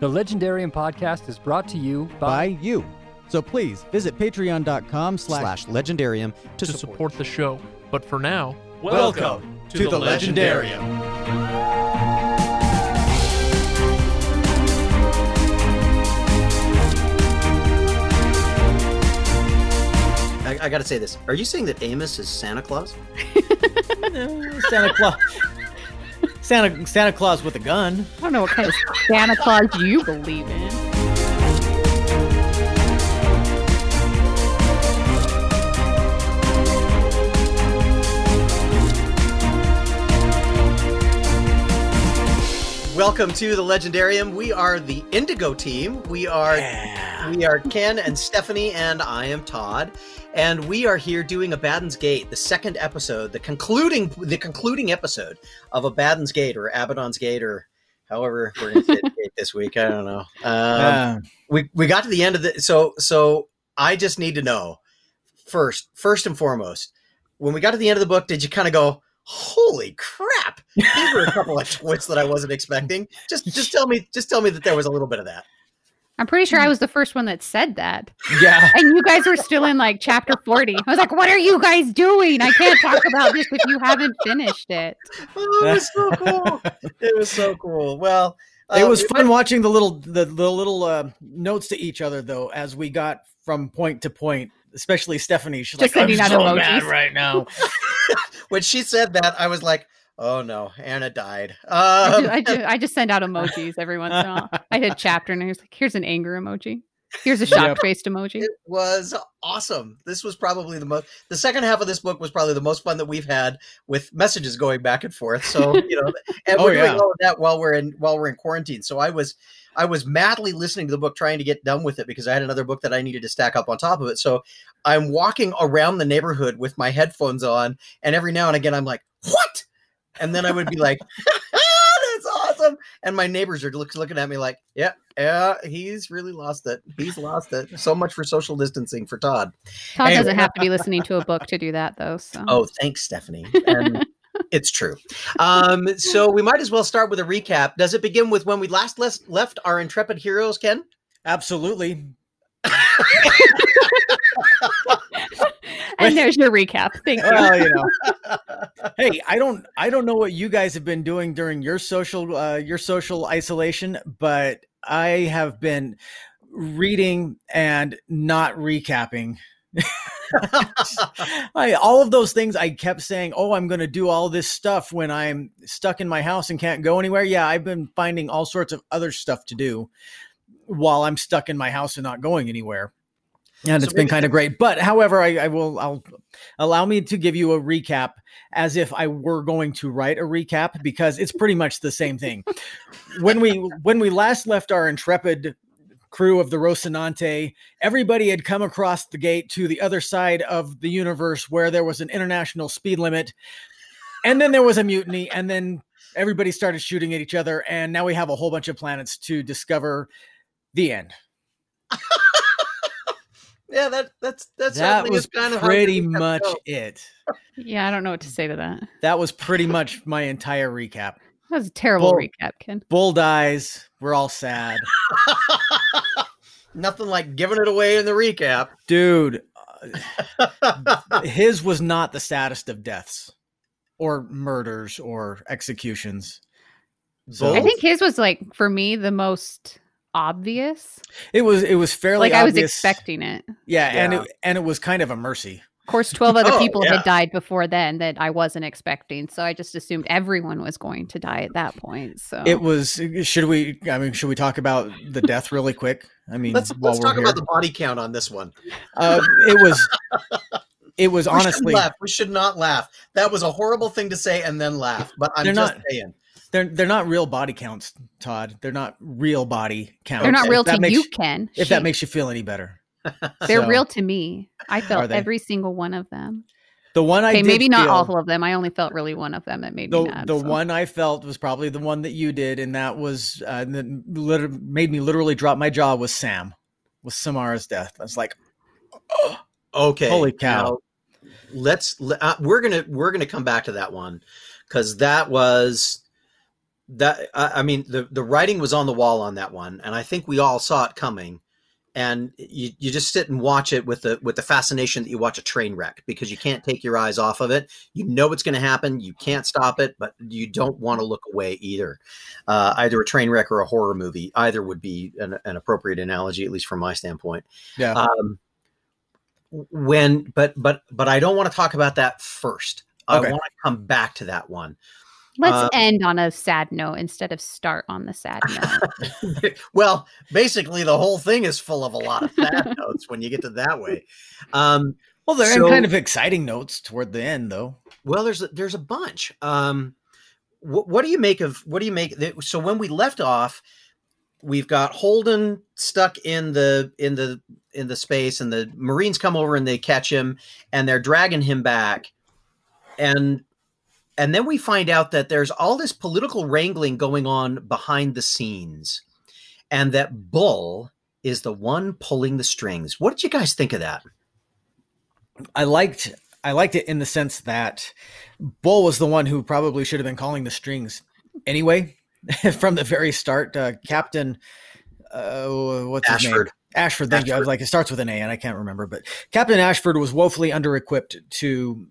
The Legendarium podcast is brought to you by by, you. So please visit patreon.com slash slash legendarium to, to support. support the show. But for now, Welcome to the Legendarium. I, I got to say this. Are you saying that Amos is Santa Claus? Santa Claus. Santa Santa Claus with a gun. I don't know what kind of Santa Claus you believe in. Welcome to the Legendarium. We are the Indigo team. We are we are Kenn and Stephanie, and I am Todd. And we are here doing Abaddon's Gate, the second episode, the concluding the concluding episode of Abaddon's Gate or Abaddon's Gate or however we're going to say it this week. I don't know. Um, Uh, we we got to the end of the so so I just need to know first first and foremost when we got to the end of the book did you kind of go holy crap these were a couple of twists that I wasn't expecting just just tell me just tell me that there was a little bit of that I'm pretty sure I was the first one that said that. yeah. And you guys were still in like chapter 40. I was like, what are you guys doing? I can't talk about this if you haven't finished it. oh, it was so cool it was so cool well It uh, was fun watching the little the, the little uh, notes to each other though as we got from point to point. Especially Stephanie. She's Just like, I'm sending out so emojis." mad right now. when she said that I was like oh no Anna died I um, just, I, just, I just send out emojis every once in a while. I did chapter and I was like, here's an anger emoji. Here's a shocked faced emoji. It was awesome. This was probably the most. The second half of this book was probably the most fun that we've had with messages going back and forth. So you know, and Oh, we're doing yeah. all of that while we're in while we're in quarantine. So I was I was madly listening to the book, trying to get done with it because I had another book that I needed to stack up on top of it. So I'm walking around the neighborhood with my headphones on, and every now and again I'm like, "What?" And then I would be like, "That's awesome!" And my neighbors are look, looking at me like, "Yeah, yeah, he's really lost it. He's lost it. So much for social distancing for Todd." Todd Hey. doesn't have to be listening to a book to do that, though. So Oh, thanks, Stephanie. And it's true. Um, so we might as well start with a recap. Does it begin with when we last left our intrepid heroes, Kenn? Absolutely. And there's your recap. Thank you. Well, you know. hey, I don't I don't know what you guys have been doing during your social uh, your social isolation, but I have been reading and not recapping. I, all of those things I kept saying, "Oh, I'm going to do all this stuff when I'm stuck in my house and can't go anywhere." Yeah, I've been finding all sorts of other stuff to do while I'm stuck in my house and not going anywhere. And So it's been kind of great. But however, I, I will I'll allow me to give you a recap as if I were going to write a recap because it's pretty much the same thing. when we when we last left our intrepid crew of the Rocinante, everybody had come across the gate to the other side of the universe where there was an international speed limit. And then there was a mutiny and then everybody started shooting at each other and now we have a whole bunch of planets to discover the end. yeah, that that's that's that was kind of pretty much goes. it. Yeah, I don't know what to say to that. That was pretty much my entire recap. That was a terrible Bull- recap, Kenn. Bull dies. We're all sad. Nothing like giving it away in the recap. Dude, uh, his was not the saddest of deaths or murders or executions. So I think his was like for me the most obvious. it was it was fairly Like I was obvious. expecting it. Yeah, and it and it was kind of a mercy. Of course, twelve other Oh, people yeah. had died before then that I wasn't expecting, so I just assumed everyone was going to die at that point. So It was should we I mean should we talk about the death really quick? I mean Let's while let's we're talk here. about the body count on this one. uh, it was it was We honestly laugh. We should not laugh. That was a horrible thing to say and then laugh. But I'm just not- saying. They're they're not real body counts, Todd. They're not real body counts. they're not real that to makes- you, Kenn. If that makes you feel any better. they're So, real to me. I felt every single one of them. The one I Okay, did maybe not feel- all of them. I only felt really one of them that made the me mad. the so. one I felt was probably the one that you did, and that was uh, that liter- made me literally drop my jaw. Was Sam, was Samara's death? I was like, Okay. Holy cow. Now, let's uh, we're gonna we're gonna come back to that one because that was that I, mean the the writing was on the wall on that one, and I think we all saw it coming. And you, you just sit and watch it with the with the fascination that you watch a train wreck because you can't take your eyes off of it. You know what's going to happen. You can't stop it, but you don't want to look away either. Uh, either a train wreck or a horror movie, either would be an, an appropriate analogy, at least from my standpoint. Yeah. Um, when, but but but I don't want to talk about that first. I want to come back to that one. Let's Uh, end on a sad note instead of start on the sad note. well, basically, the whole thing is full of a lot of sad notes when you get to that way. Um, well, there are so- in kind of exciting notes toward the end, though. well, there's a, there's a bunch. Um, what, what do you make of what do you make? So when we left off, we've got Holden stuck in the in the in the space, and the Marines come over and they catch him, and they're dragging him back, and and then we find out that there's all this political wrangling going on behind the scenes, and that Bull is the one pulling the strings. What did you guys think of that? I liked I liked it in the sense that Bull was the one who probably should have been calling the strings anyway from the very start. Uh, Captain, uh, what's his name? Ashford. Ashford. Thank you. I was like, it starts with an A, and I can't remember, but Captain Ashford was woefully under-equipped to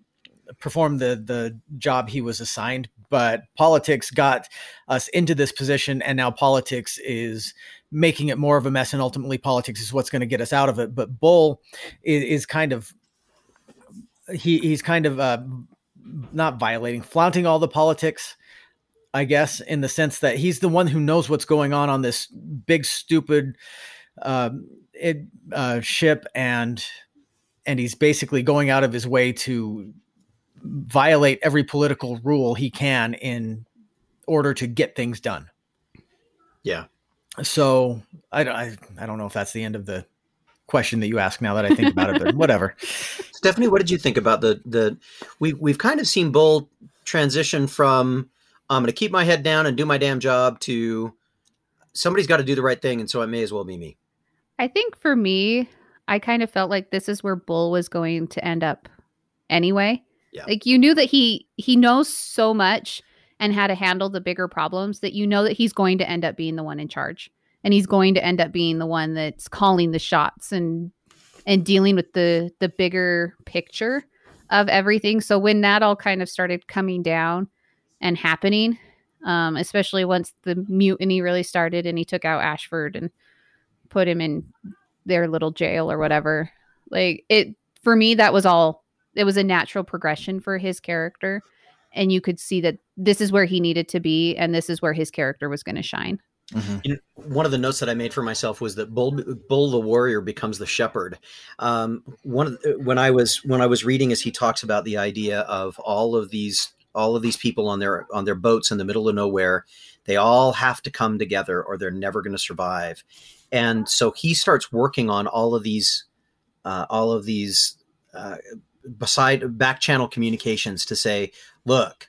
perform the the job he was assigned. But politics got us into this position, and now politics is making it more of a mess, and ultimately, politics is what's going to get us out of it. But Bull is, is kind of he he's kind of uh, not violating, flaunting all the politics. I guess in the sense that he's the one who knows what's going on on this big stupid um, it, uh, ship, and and he's basically going out of his way to violate every political rule he can in order to get things done. Yeah. So I, don't- I, I don't know if that's the end of the question that you ask now that I think about it, but whatever. Stephanie, what did you think about the the we we've kind of seen Bull transition from I'm going to keep my head down and do my damn job to somebody's got to do the right thing, and so it may as well be me. I think for me, I kind of felt like this is where Bull was going to end up anyway. Yeah. Like you knew that he he knows so much and how to handle the bigger problems that you know that he's going to end up being the one in charge. And he's going to end up being the one that's calling the shots and and dealing with the the bigger picture of everything. So when that all kind of started coming down and happening, um, especially once the mutiny really started and he took out Ashford and put him in their little jail or whatever. Like it for me, that was all. It was a natural progression for his character, and you could see that this is where he needed to be, and this is where his character was going to shine. You know, one of the notes that I made for myself was that Bull, Bull the warrior becomes the shepherd. Um, one of the, when I was when I was reading as he talks about the idea of all of these all of these people on their on their boats in the middle of nowhere, they all have to come together or they're never going to survive. And so he starts working on all of these uh, all of these uh, beside back channel communications to say, look,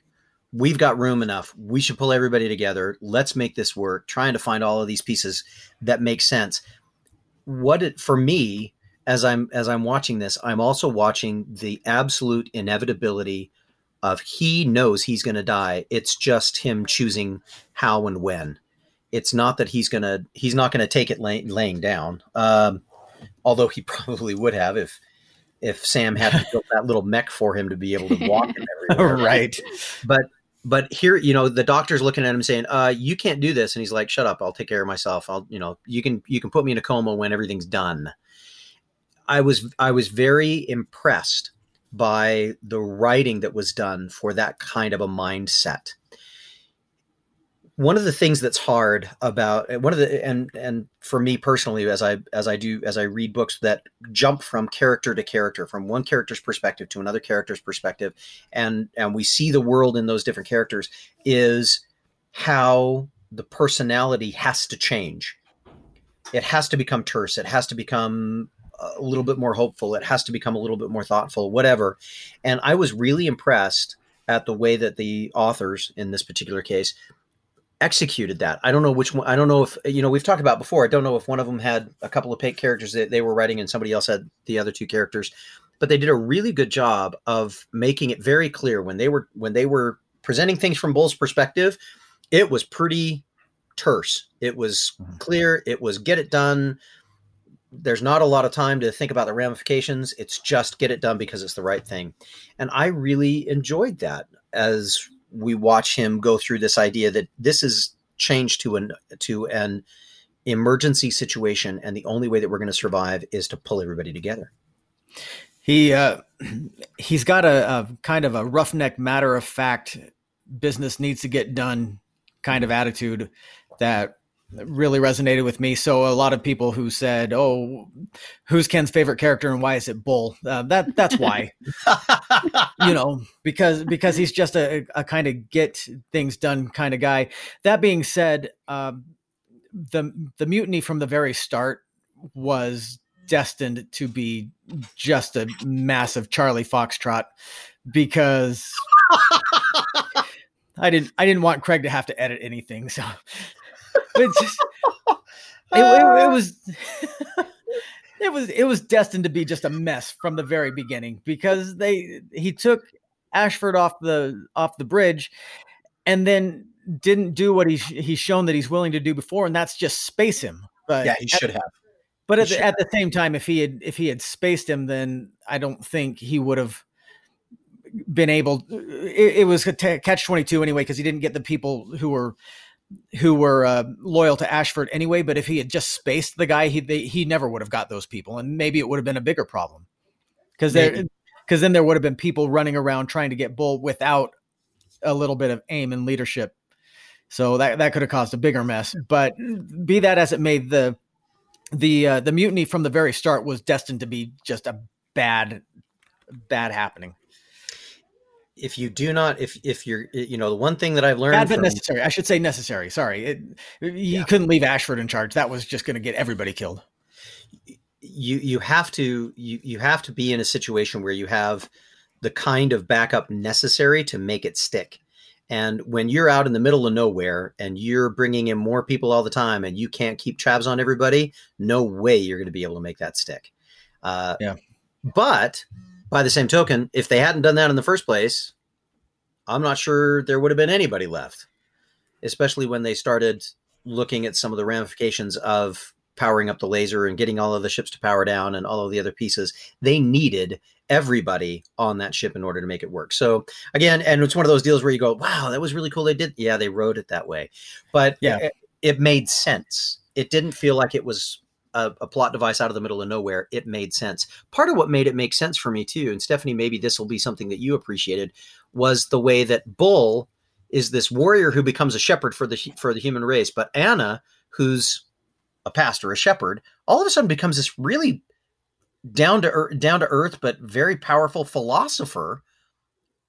we've got room enough. We should pull everybody together. Let's make this work. Trying to find all of these pieces that make sense. What it for me as I'm as I'm watching this, I'm also watching the absolute inevitability of he knows he's going to die. It's just him choosing how and when. It's not that he's gonna he's not gonna take it lay, laying down. Um, although he probably would have if if Sam had built that little mech for him to be able to walk him everywhere. right. But but here, you know, the doctor's looking at him saying, "Uh, you can't do this," and he's like, "Shut up! I'll take care of myself. I'll, you know, you can you can put me in a coma when everything's done." I was I was very impressed by the writing that was done for that kind of a mindset. One of the things that's hard about uh, one of the and and for me personally, as I as I do as I read books that jump from character to character, from one character's perspective to another character's perspective, and and we see the world in those different characters, is how the personality has to change. It has to become terse. It has to become a little bit more hopeful. It has to become a little bit more thoughtful, whatever. And I was really impressed at the way that the authors in this particular case executed that. I don't know which one. I don't know if you know we've talked about before. I don't know if one of them had a couple of paid characters that they were writing, and somebody else had the other two characters. But they did a really good job of making it very clear when they were when they were presenting things from Bull's perspective. it was pretty terse. It was Mhm. clear. It was get it done. There's not a lot of time to think about the ramifications. It's just get it done because it's the right thing. And I really enjoyed that as we watch him go through this idea that this is changed to an to an emergency situation and the only way that we're going to survive is to pull everybody together. He uh, he's got a, a kind of a roughneck, matter of fact, business needs to get done kind of attitude that really resonated with me. So a lot of people who said, "Oh, who's Kenn's favorite character and why is it Bull?" Uh, that that's why, you know, because because he's just a, a kind of get things done kind of guy. That being said, um, the the mutiny from the very start was destined to be just a massive Charlie Foxtrot because I didn't I didn't want Craig to have to edit anything, so it just it, it, it ah. was it was it was destined to be just a mess from the very beginning because they he took Ashford off the off the bridge and then didn't do what he's he's shown that he's willing to do before and that's just space him but yeah, he should have. but He at the, at the same time, if he had if he had spaced him, then I don't think he would have been able. It, it was a t- catch twenty two anyway because he didn't get the people who were who were uh, loyal to Ashford anyway. But if he had just spaced the guy, he they, he never would have got those people, and maybe it would have been a bigger problem because there because then there would have been people running around trying to get Bull without a little bit of aim and leadership. So that that could have caused a bigger mess. But be that as it may, the the uh, the mutiny from the very start was destined to be just a bad bad happening. If you do not, if if you're, you know, the one thing that I've learned Bad but from, necessary. I should say necessary. Sorry, it, you Yeah. couldn't leave Ashford in charge. That was just going to get everybody killed. you you have to you you have to be in a situation where you have the kind of backup necessary to make it stick. And when you're out in the middle of nowhere and you're bringing in more people all the time and you can't keep tabs on everybody, no way you're going to be able to make that stick. Uh, Yeah. But by the same token, if they hadn't done that in the first place, I'm not sure there would have been anybody left, especially when they started looking at some of the ramifications of powering up the laser and getting all of the ships to power down and all of the other pieces. They needed everybody on that ship in order to make it work. So again, and it's one of those deals where you go, "Wow, that was really cool." They did, yeah, they wrote it that way, but Yeah. it, it made sense. It didn't feel like it was a, a plot device out of the middle of nowhere. It made sense. Part of what made it make sense for me too, and Stephanie, maybe this will be something that you appreciated, was the way that Bull is this warrior who becomes a shepherd for the for the human race, but Anna, who's a pastor, a shepherd, all of a sudden becomes this really down to earth, down to earth, but very powerful philosopher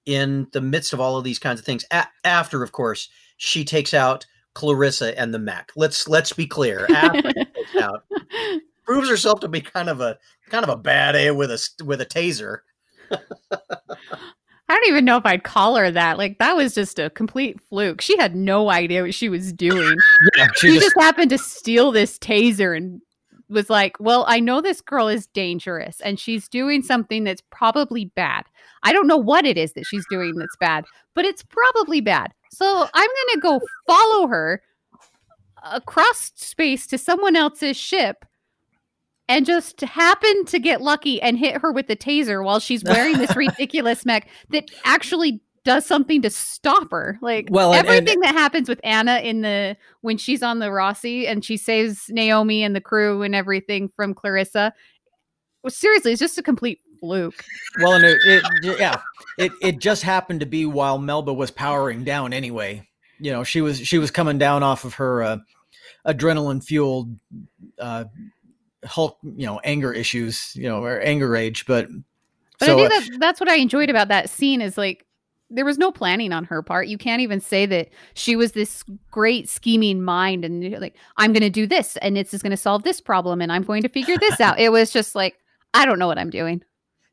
in the midst of all of these kinds of things. A- after, of course, she takes out Clarissa and the mech. Let's let's be clear. She out, proves herself to be kind of a kind of a bad A with a with a taser. I don't even know if I'd call her that. Like that was just a complete fluke. She had no idea what she was doing. Yeah, she just happened to steal this taser and was like, "Well, I know this girl is dangerous and she's doing something that's probably bad. I don't know what it is that she's doing that's bad, but it's probably bad. So I'm going to go follow her across space to someone else's ship." And just happen to get lucky and hit her with the taser while she's wearing this ridiculous mech that actually does something to stop her. Like Well, and- and- everything that happens with Anna in the when she's on the Roci and she saves Naomi and the crew and everything from Clarissa. Well, seriously, it's just a complete fluke. well, and it, it yeah, it it just happened to be while Melba was powering down anyway. You know, she was she was coming down off of her uh, adrenaline fueled uh, Hulk, you know, anger issues, you know, or anger rage. But, But so I uh, think that that's what I enjoyed about that scene is like there was no planning on her part. You can't even say that she was this great scheming mind and like I'm going to do this and it's just going to solve this problem and I'm going to figure this out. It was just like I don't know what I'm doing.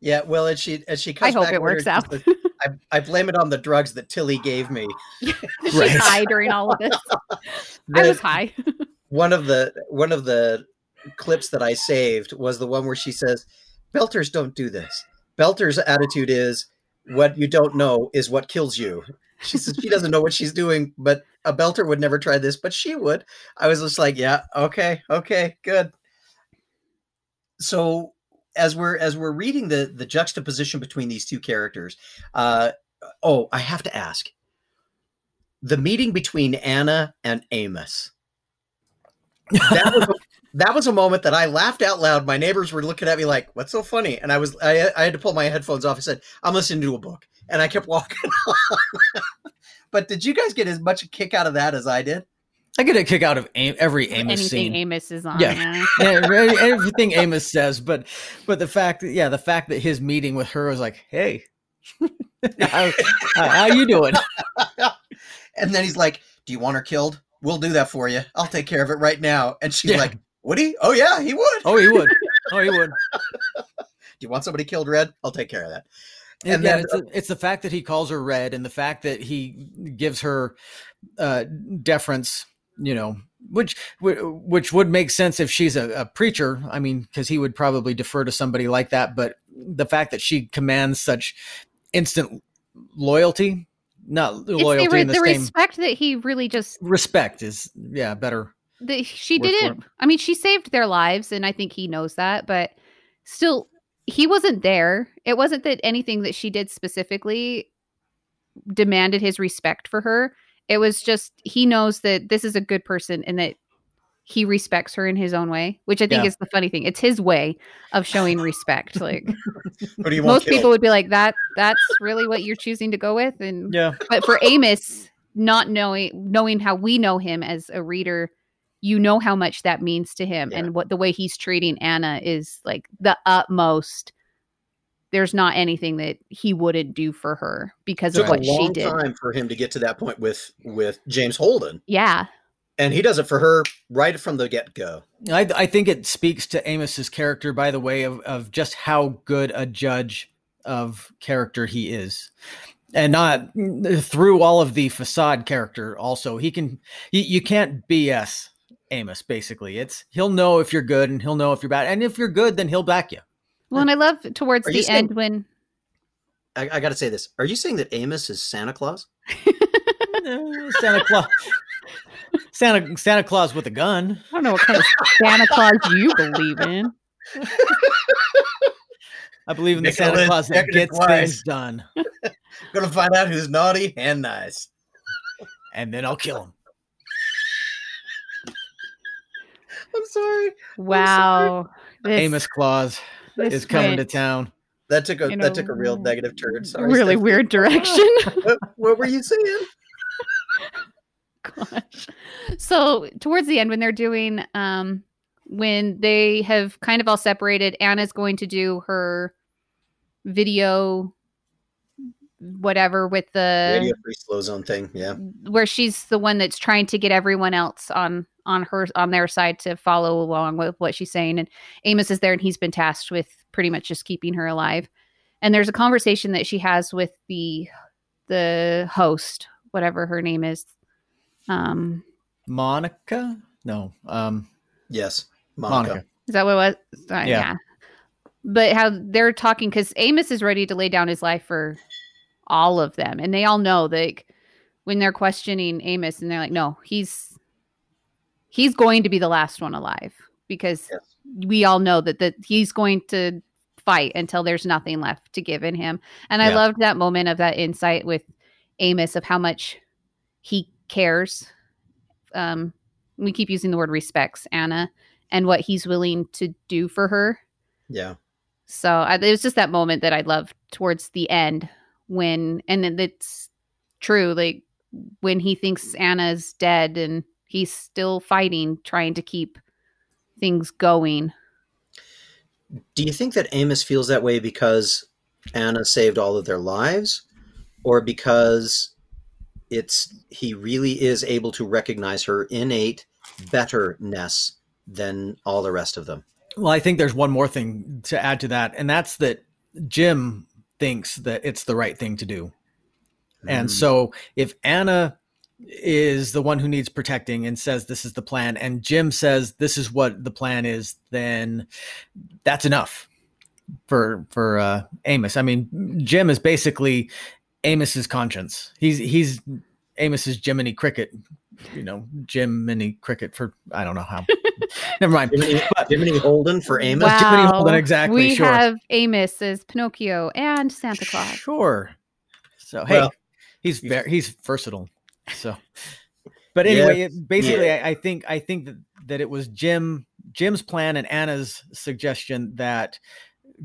Yeah, well, and she and she I comes hope back it works out. she I, I blame it on the drugs that Tilly gave me. She's Right. high during all of this. I was high. one of the one of the clips that I saved was the one where she says, "Belters don't do this. Belter's attitude is what you don't know is what kills you." She says she doesn't know what she's doing, but a belter would never try this, but she would. I was just like, yeah, okay, okay, good. So as we're as we're reading the the juxtaposition between these two characters, uh, oh, I have to ask the meeting between Anna and Amos. That was a, that was a moment that I laughed out loud. My neighbors were looking at me like, "What's so funny?" And I was I, I had to pull my headphones off. I said, "I'm listening to a book," and I kept walking. but did you guys get as much a kick out of that as I did? I get a kick out of Am- every Amos Anything scene. Amos is on. Yeah. Yeah. yeah, everything Amos says, but but the fact that yeah, the fact that his meeting with her was like, hey, how, how, how you doing? And then he's like, "Do you want her killed? We'll do that for you. I'll take care of it right now." And she's Yeah. like, "Would he? Oh yeah, he would. Oh, he would. Oh, he would. Do you want somebody killed, Red? I'll take care of that." And And yeah, then- it's, it's the fact that he calls her red, and the fact that he gives her uh, deference. You know, which which would make sense if she's a, a preacher. I mean, because he would probably defer to somebody like that. But the fact that she commands such instant loyalty, not It's the, loyalty re- in the, the same respect that he really just respect is yeah better. the, she didn't i mean she saved their lives and i think he knows that but still he wasn't there it wasn't that anything that she did specifically demanded his respect for her it was just he knows that this is a good person and that he respects her in his own way which i think Yeah. is the funny thing it's his way of showing respect like Who do you want most people would be like that that's really what you're choosing to go with and Yeah, but for Amos, not knowing knowing how we know him as a reader, you know how much that means to him, Yeah. and what the way he's treating Anna is like the utmost. There's not anything that he wouldn't do for her because took of what a she long did. time for him to get to that point with with James Holden, Yeah, and he does it for her right from the get go. I, I think it speaks to Amos's character by the way of, of just how good a judge of character he is. And not through all of the facade character also. He can you, you can't BS Amos basically. It's he'll know if you're good and he'll know if you're bad. And if you're good, then he'll back you. Well, and I love towards Are the saying- end when I, I got to say this: Are you saying that Amos is Santa Claus? Eh, Santa Claus Santa Santa Claus with a gun. I don't know what kind of Santa Claus you believe in. I believe in the Santa Claus that gets twice. things done. Gonna find out who's naughty and nice. And then I'll kill him. I'm sorry. Wow, this, Amos Claus this is coming to town. That took a that took a real negative turn. Sorry, really Stephanie. weird direction. What, what were you saying? gosh. So towards the end, when they're doing, um, when they have kind of all separated, Anna's going to do her video, whatever, with the Radio free slow zone thing. Yeah. where she's the one that's trying to get everyone else on on her on their side to follow along with what she's saying and Amos is there and he's been tasked with pretty much just keeping her alive and there's a conversation that she has with the the host whatever her name is um Monica? No. Um Yes. Monica. Monica. is that what it was Uh, Yeah. but how they're talking because Amos is ready to lay down his life for all of them and they all know that like, when they're questioning Amos and they're like no he's he's going to be the last one alive because Yes. we all know that that he's going to fight until there's nothing left to give in him and I loved that moment of that insight with Amos of how much he cares um we keep using the word respects Anna and what he's willing to do for her Yeah. so I, it was just that moment that I loved towards the end when, and then it's true, like when he thinks Anna's dead and he's still fighting, trying to keep things going. Do you think that Amos feels that way because Anna saved all of their lives, or because it's he really is able to recognize her innate betterness than all the rest of them? Well, I think there's one more thing to add to that, and that's that Jim thinks that it's the right thing to do. And Mm. so if Anna is the one who needs protecting and says this is the plan, and Jim says this is what the plan is, then that's enough for for uh, Amos. I mean, Jim is basically Amos's conscience. He's he's Amos's Jiminy Cricket, you know, Jiminy Cricket for I don't know how. Never mind. Jiminy, Jiminy Holden for Amos. Wow. Jiminy Holden, exactly, We sure. have Amos as Pinocchio and Santa Claus. Sure. So hey, Well, he's he's- very he's versatile. So, but Yeah, anyway, it, basically, I, I think I think that that it was Jim Jim's plan and Anna's suggestion that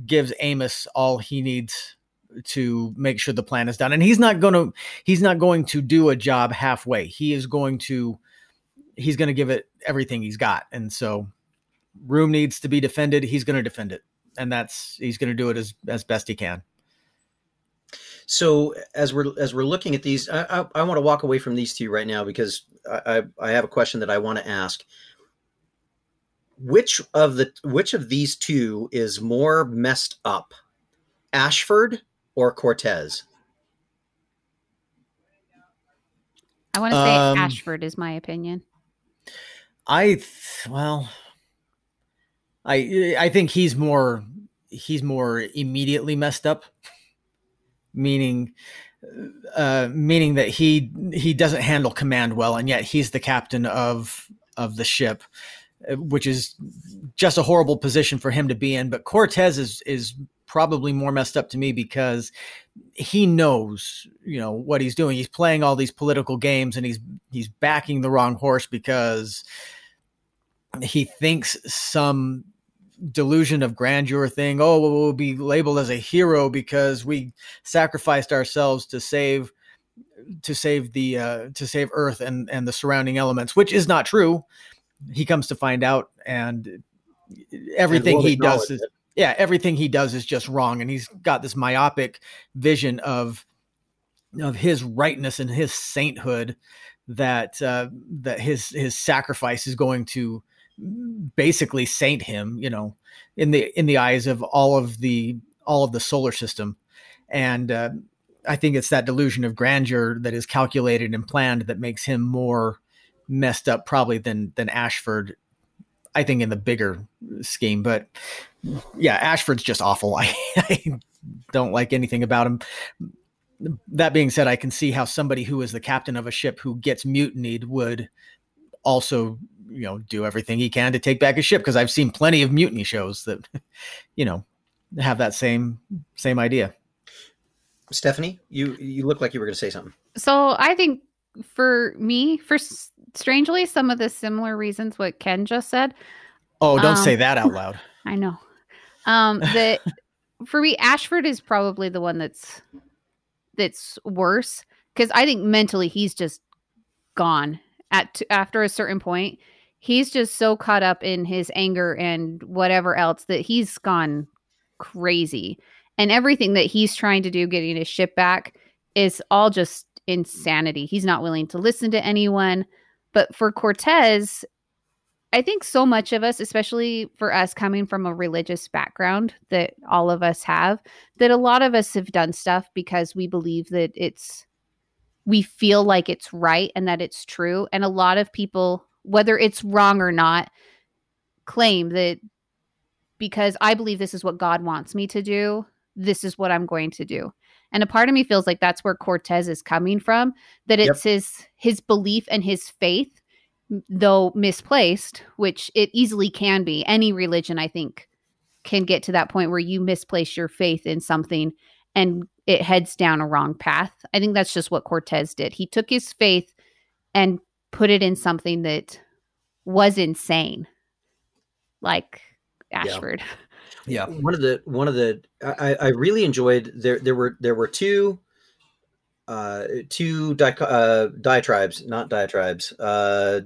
gives Amos all he needs to make sure the plan is done, and he's not going to he's not going to do a job halfway. He is going to he's going to give it everything he's got, and so room needs to be defended. He's going to defend it, and that's he's going to do it as as best he can. So as we're as we're looking at these, I, I, I want to walk away from these two right now because I, I, I have a question that I want to ask. Which of the which of these two is more messed up, Ashford or Cortez? I want to say Um, Ashford is my opinion. I well, I I think he's more he's more immediately messed up, meaning uh, meaning that he he doesn't handle command well, and yet he's the captain of of the ship, which is just a horrible position for him to be in. But Cortez is is probably more messed up to me because he knows you know what he's doing. He's playing all these political games, and he's he's backing the wrong horse because he thinks some delusion of grandeur thing. Oh, well, we'll be labeled as a hero because we sacrificed ourselves to save to save the uh, to save Earth and and the surrounding elements, which is not true. He comes to find out, and everything And will he does is it. yeah, everything he does is just wrong, and he's got this myopic vision of of his rightness and his sainthood that uh, that his his sacrifice is going to basically saint him, you know, in the in the eyes of all of the all of the solar system, and uh, I think it's that delusion of grandeur that is calculated and planned that makes him more messed up probably than than Ashford. I think in the bigger scheme, but yeah, Ashford's just awful. I, I don't like anything about him. That being said, I can see how somebody who is the captain of a ship who gets mutinied would also, you know, do everything he can to take back his ship because I've seen plenty of mutiny shows that, you know, have that same same idea. Stephanie, you you look like you were going to say something. So I think for me, for strangely, some of the similar reasons what Kenn just said. Oh, don't Um, say that out loud. I know. Um, that for me, Ashford is probably the one that's that's worse because I think mentally he's just gone at after a certain point. He's just so caught up in his anger and whatever else that he's gone crazy, and everything that he's trying to do, getting his ship back, is all just insanity. He's not willing to listen to anyone. But for Cortez, I think so much of us, especially for us coming from a religious background that all of us have, that a lot of us have done stuff because we believe that it's, we feel like it's right and that it's true. And a lot of people, whether it's wrong or not, claim that because I believe this is what God wants me to do, this is what I'm going to do. And a part of me feels like that's where Cortez is coming from, that Yep. it's his his belief and his faith though misplaced, which it easily can be. Any religion, I think, can get to that point where you misplace your faith in something and it heads down a wrong path. I think that's just what Cortez did. He took his faith and put it in something that was insane, like Ashford. Yeah. one of the one of the I, I really enjoyed there there were there were two uh two di- uh diatribes not diatribes uh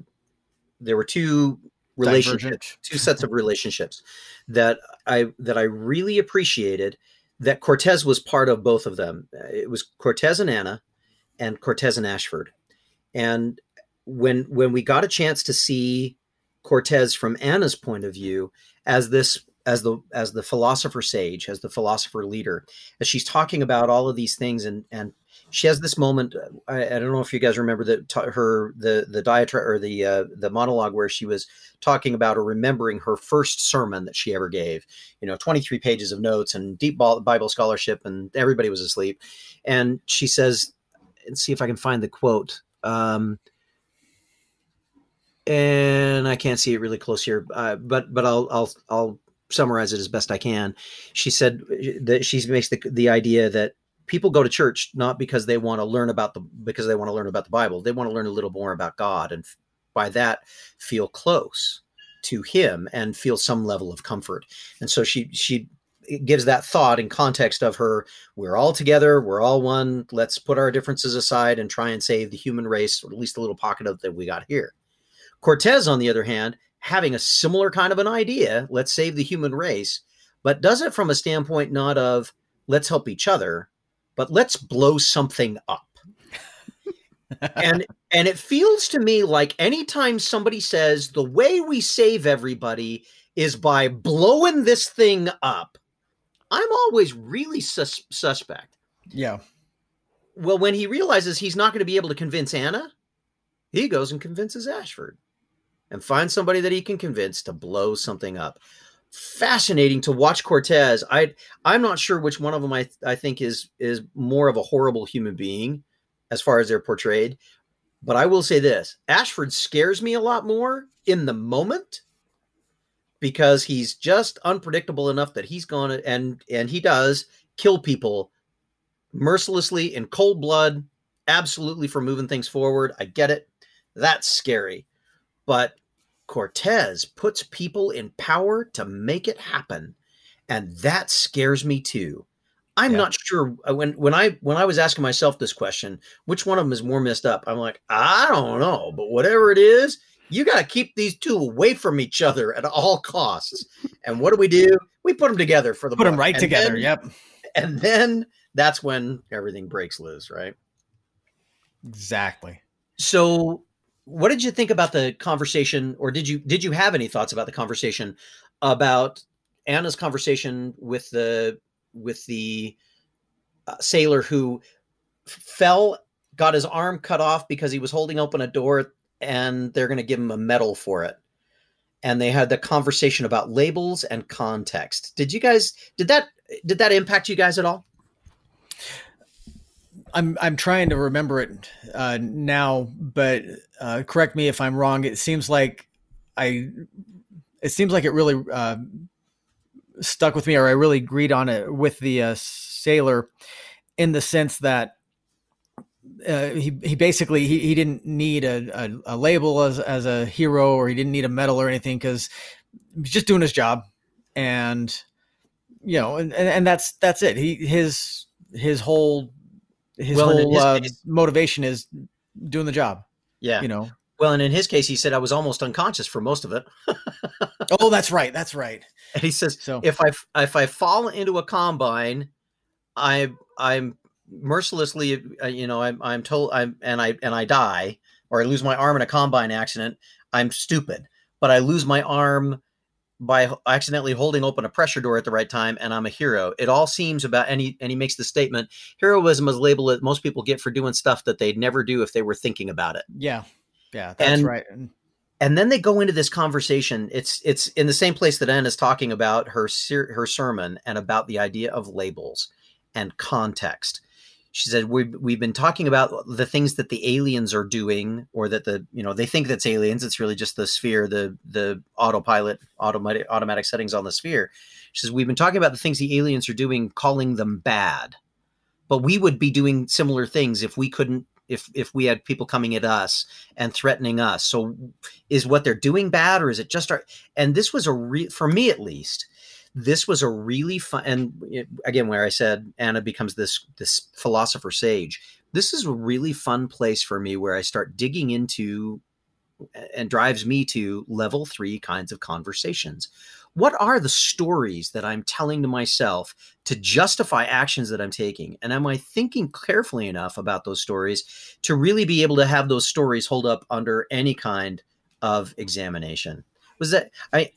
there were two relationships Divergent. two sets of relationships that i that i really appreciated that cortez was part of both of them it was cortez and anna and cortez and ashford and when when we got a chance to see cortez from anna's point of view as this as the as the philosopher sage as the philosopher leader as she's talking about all of these things and and she has this moment i, I don't know if you guys remember that her the the diatribe or the uh, the monologue where she was talking about or remembering her first sermon that she ever gave you know 23 pages of notes and deep bible scholarship and everybody was asleep. And she says and see if i can find the quote Um, and I can't see it really close here, uh, but but I'll I'll I'll summarize it as best I can. She said that she makes the the idea that people go to church not because they want to learn about the because they want to learn about the Bible. They want to learn a little more about God, and by that feel close to Him and feel some level of comfort. And so she she gives that thought in context of her we're all together we're all one let's put our differences aside and try and save the human race or at least a little pocket of that we got here cortez on the other hand having a similar kind of an idea let's save the human race but does it from a standpoint not of let's help each other but let's blow something up and and it feels to me like anytime somebody says the way we save everybody is by blowing this thing up I'm always really sus- suspect. Yeah. Well, when he realizes he's not going to be able to convince Anna, he goes and convinces Ashford and find somebody that he can convince to blow something up. Fascinating to watch Cortez. I I'm not sure which one of them I I think is is more of a horrible human being as far as they're portrayed. But I will say this, Ashford scares me a lot more in the moment because he's just unpredictable enough that he's to and and he does kill people mercilessly in cold blood absolutely for moving things forward i get it that's scary but cortez puts people in power to make it happen and that scares me too i'm Yeah. not sure uh, when when i when i was asking myself this question which one of them is more messed up i'm like i don't know but whatever it is you got to keep these two away from each other at all costs. And what do we do? We put them together for the Put them right And together. then- yep. And then that's when everything breaks loose, right? Exactly. So, what did you think about the conversation, or did you did you have any thoughts about the conversation about Anna's conversation with the with the uh, sailor who fell, got his arm cut off because he was holding open a door, and they're going to give him a medal for it. And they had the conversation about labels and context. Did you guys did that did that impact you guys at all? I'm I'm trying to remember it uh, now, but uh, correct me if I'm wrong. It seems like I, it seems like it really uh, stuck with me, or I really agreed on it with the uh, sailor, in the sense that uh, he he basically he, he didn't need a, a, a label as as a hero, or he didn't need a medal or anything because he's just doing his job, and you know, and, and and that's that's it. He his his whole his Well, whole his uh, case- motivation is doing the job. Yeah. You know. Well, and in his case, he said I was almost unconscious for most of it. Oh, that's right. That's right. And he says, So if I if I fall into a combine, I I'm mercilessly, uh, you know, I'm I'm told I'm and I and I die or I lose my arm in a combine accident. I'm stupid, but I lose my arm by accidentally holding open a pressure door at the right time, and I'm a hero. It all seems about and he and he makes the statement: heroism is a label that most people get for doing stuff that they'd never do if they were thinking about it yeah, yeah, that's And- right. And then they go into this conversation it's it's in the same place that Anna's talking about her ser- her sermon and about the idea of labels and context she said we've, we've been talking about the things that the aliens are doing or that the you know they think that's aliens. It's really just the sphere the the autopilot automatic automatic settings on the sphere. She says we've been talking about the things the aliens are doing calling them bad. But we would be doing similar things if we couldn't if if we had people coming at us and threatening us. So is what they're doing bad or is it just our and this was a re for me at least this was a really fun and eh, again where i said anna becomes this this philosopher sage this is a really fun place for me where i start digging into eh, and drives me to level three kinds of conversations. What are the stories that i'm telling to myself to justify actions that i'm taking? And am i thinking carefully enough about those stories to really be able to have those stories hold up under any kind of examination? Was that i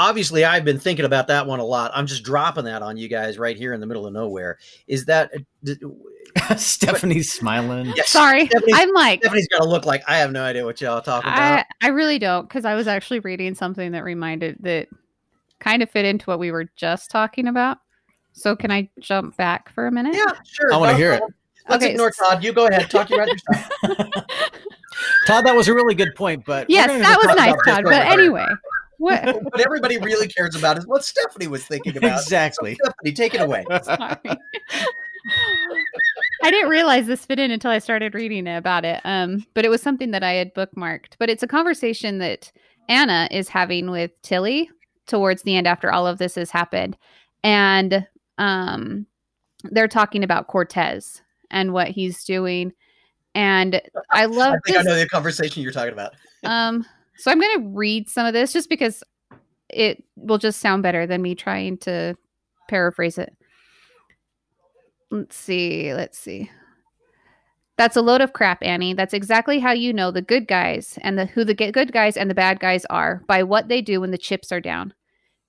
obviously i've been thinking about that one a lot i'm just dropping that on you guys right here in the middle of nowhere is that uh, Stephanie's smiling. yes Sorry, Stephanie's, I'm like Stephanie's got to look like i have no idea what y'all talking about I I really don't because I was actually reading something that reminded that kind of fit into what we were just talking about. So can I jump back for a minute? yeah sure I wanna hear it. problem. Let's Okay, ignore Todd. You go ahead. Talk about your stuff. Todd, that was a really good point, but yes, that was nice, Todd. But later. anyway, what? what everybody really cares about is what Stephanie was thinking about. Exactly. So, Stephanie, take it away. Sorry. I didn't realize this fit in until I started reading about it. Um, but it was something that I had bookmarked. But it's a conversation that Anna is having with Tilly towards the end after all of this has happened. And um they're talking about Cortez and what he's doing. And I love I think I know the conversation you're talking about. Um, so I'm going to read some of this just because it will just sound better than me trying to paraphrase it. Let's see. Let's see. That's a load of crap, Annie. That's exactly how you know the good guys and the who the good guys and the bad guys are by what they do when the chips are down.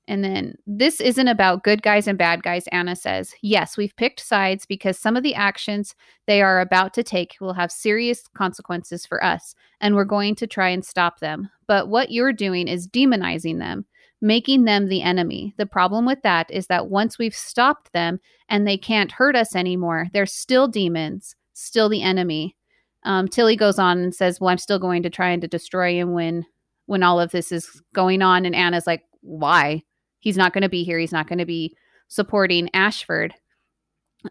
And then this isn't about good guys and bad guys, Anna says. Yes, we've picked sides because some of the actions they are about to take will have serious consequences for us and we're going to try and stop them. But what you're doing is demonizing them, making them the enemy. The problem with that is that once we've stopped them and they can't hurt us anymore, they're still demons, still the enemy. Um, Tilly goes on and says, "Well, I'm still going to try and to destroy him when when all of this is going on." And Anna's like, "Why? He's not going to be here. He's not going to be supporting Ashford."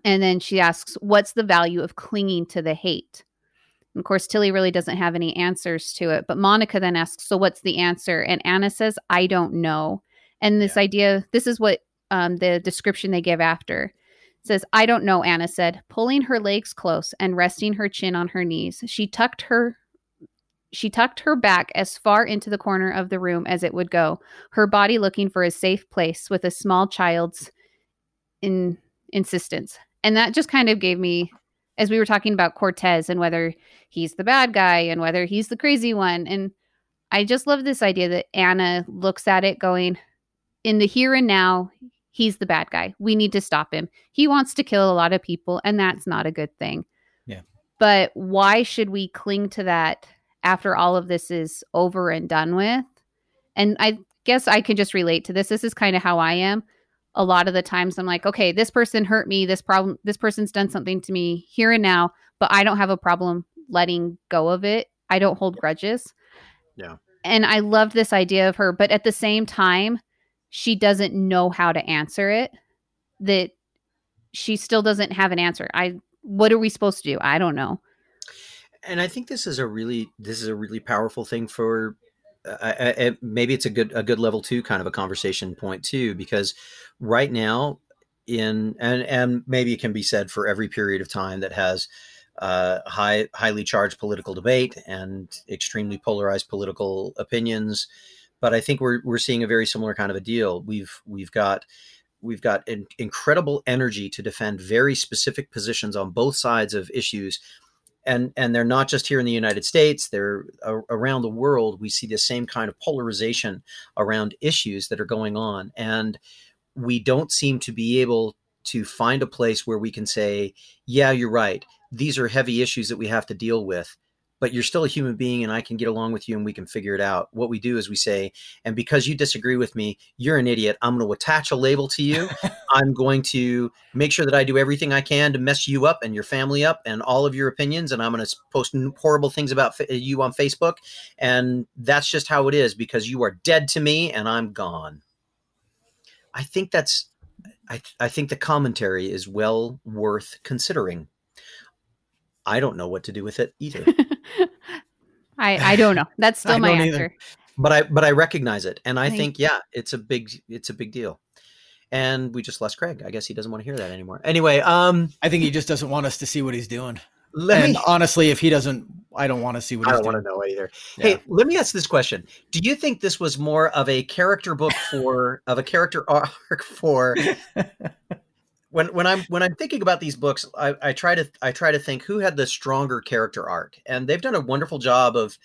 And then she asks, "What's the value of clinging to the hate?" And of course, Tilly really doesn't have any answers to it. But Monica then asks, So what's the answer? And Anna says, I don't know. And this idea, this is what um, the description they give after It says, I don't know, Anna said, pulling her legs close and resting her chin on her knees. She tucked her. She tucked her back as far into the corner of the room as it would go, her body looking for a safe place with a small child's in insistence. And that just kind of gave me as we were talking about Cortez and whether he's the bad guy and whether he's the crazy one. And I just love this idea that Anna looks at it going, in the here and now, he's the bad guy. We need to stop him. He wants to kill a lot of people, and that's not a good thing. Yeah. But why should we cling to that after all of this is over and done with? And I guess I can just relate to this. This is kind of how I am a lot of the times I'm like, okay, this person hurt me, this problem this person's done something to me here and now, but I don't have a problem letting go of it. I don't hold grudges. Yeah. And I love this idea of her, but at the same time, she doesn't know how to answer it. That she still doesn't have an answer. I what are we supposed to do? I don't know. And I think this is a really this is a really powerful thing for uh, uh, uh, maybe it's a good a good level two kind of a conversation point too because right now in and and maybe it can be said for every period of time that has uh, high highly charged political debate and extremely polarized political opinions but I think we're we're seeing a very similar kind of a deal. We've we've got we've got an incredible energy to defend very specific positions on both sides of issues and and they're not just here in the United States they're around the world we see the same kind of polarization around issues that are going on. And we don't seem to be able to find a place where we can say yeah you're right. These are heavy issues that we have to deal with but you're still a human being and I can get along with you and we can figure it out. What we do is we say, and because you disagree with me, you're an idiot. I'm going to attach a label to you. I'm going to make sure that I do everything I can to mess you up and your family up and all of your opinions. And I'm going to post horrible things about you on Facebook. And that's just how it is because you are dead to me and I'm gone. I think that's, I, I think the commentary is well worth considering. I don't know what to do with it either. I I don't know. That's still my don't either. answer. but I but I recognize it, and I Thank think yeah, it's a big it's a big deal. And we just lost Craig. I guess he doesn't want to hear that anymore. Anyway, um, I think he just doesn't want us to see what he's doing. let and me. honestly, if he doesn't, I don't want to see what I he's don't want to know either. Yeah. Hey, let me ask this question: Do you think this was more of a character book for of a character arc for? When when I'm when I'm thinking about these books, I, I try to I try to think who had the stronger character arc, and they've done a wonderful job of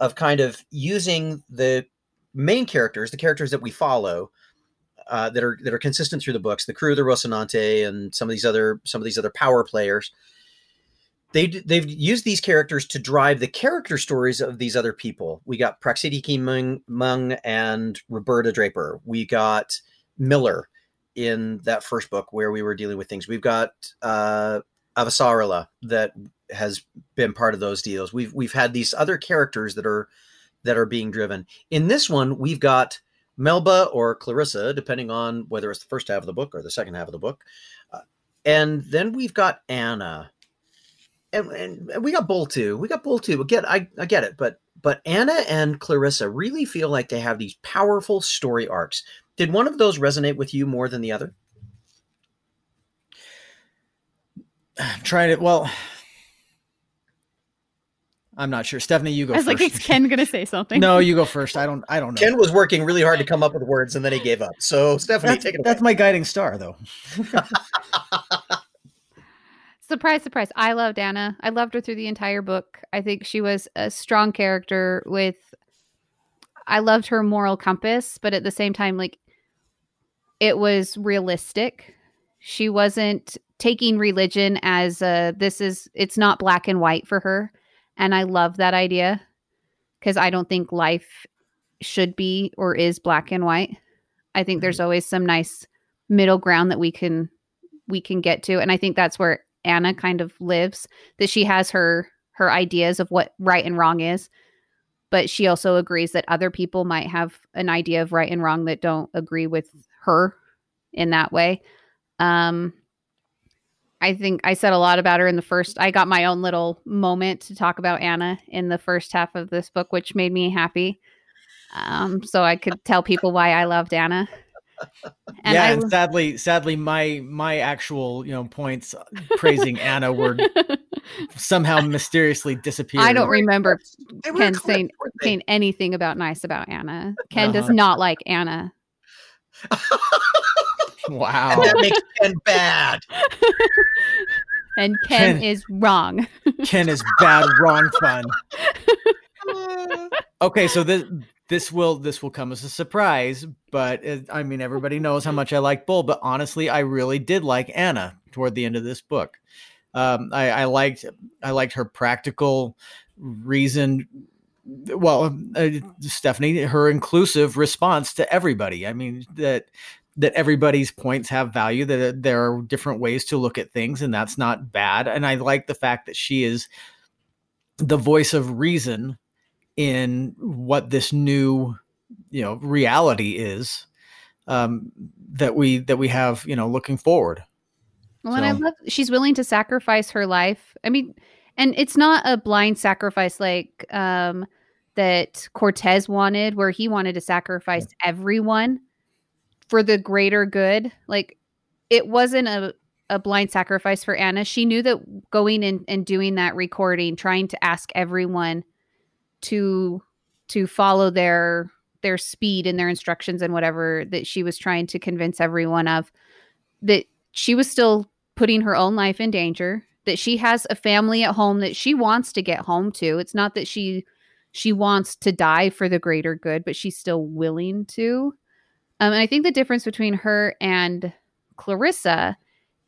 of kind of using the main characters, the characters that we follow, uh, that are that are consistent through the books, the crew of the Rocinante, and some of these other some of these other power players. They they've used these characters to drive the character stories of these other people. We got Praxidike Meng, Meng and Roberta Draper. We got Miller in that first book where we were dealing with things. We've got uh, Avasarala that has been part of those deals. We've we've had these other characters that are that are being driven. In this one, we've got Melba or Clarissa, depending on whether it's the first half of the book or the second half of the book, uh, and then we've got Anna, and, and we got Bull too. We got Bull too. Again, I I get it, but but Anna and Clarissa really feel like they have these powerful story arcs. Did one of those resonate with you more than the other? I'm trying to. Well, I'm not sure. Stephanie, you go I was first. like, is Kenn gonna say something? no, you go first. I don't. I don't know. Kenn was working really hard to come up with words, and then he gave up. So Stephanie, that's, take it away. that's my guiding star, though. Surprise, surprise. I loved Anna. I loved her through the entire book. I think she was a strong character with I loved her moral compass, but at the same time like it was realistic. She wasn't taking religion as a this is it's not black and white for her. And I love that idea because I don't think life should be or is black and white. I think there's mm-hmm. always some nice middle ground that we can we can get to and I think that's where Anna kind of lives that she has her her ideas of what right and wrong is. But she also agrees that other people might have an idea of right and wrong that don't agree with her in that way. Um I think I said a lot about her in the first I got my own little moment to talk about Anna in the first half of this book which made me happy. Um so I could tell people why I loved Anna And yeah, I- and sadly, sadly, my my actual you know points praising Anna were somehow mysteriously disappeared. I don't remember They Kenn saying, saying anything about nice about Anna. Kenn does Uh-huh. not like Anna. Wow. and that makes Kenn bad. And Kenn, Kenn- is wrong. Kenn is bad, wrong fun. Okay, so this this will this will come as a surprise, but it, I mean everybody knows how much I like Bull, but honestly, I really did like Anna toward the end of this book. Um, I, I liked I liked her practical reason. Well, uh, Stephanie, her inclusive response to everybody. I mean that that everybody's points have value. That there are different ways to look at things, and that's not bad. And I like the fact that she is the voice of reason in what this new you know reality is um that we that we have you know looking forward Well, and I love she's willing to sacrifice her life. I mean, and it's not a blind sacrifice like um that Cortez wanted, where he wanted to sacrifice everyone for the greater good. Like it wasn't a a blind sacrifice for Anna. She knew that going in and doing that recording, trying to ask everyone to to follow their their speed and their instructions and whatever that she was trying to convince everyone of that she was still putting her own life in danger that she has a family at home that she wants to get home to. It's not that she she wants to die for the greater good but she's still willing to. Um, and i think the difference between her and clarissa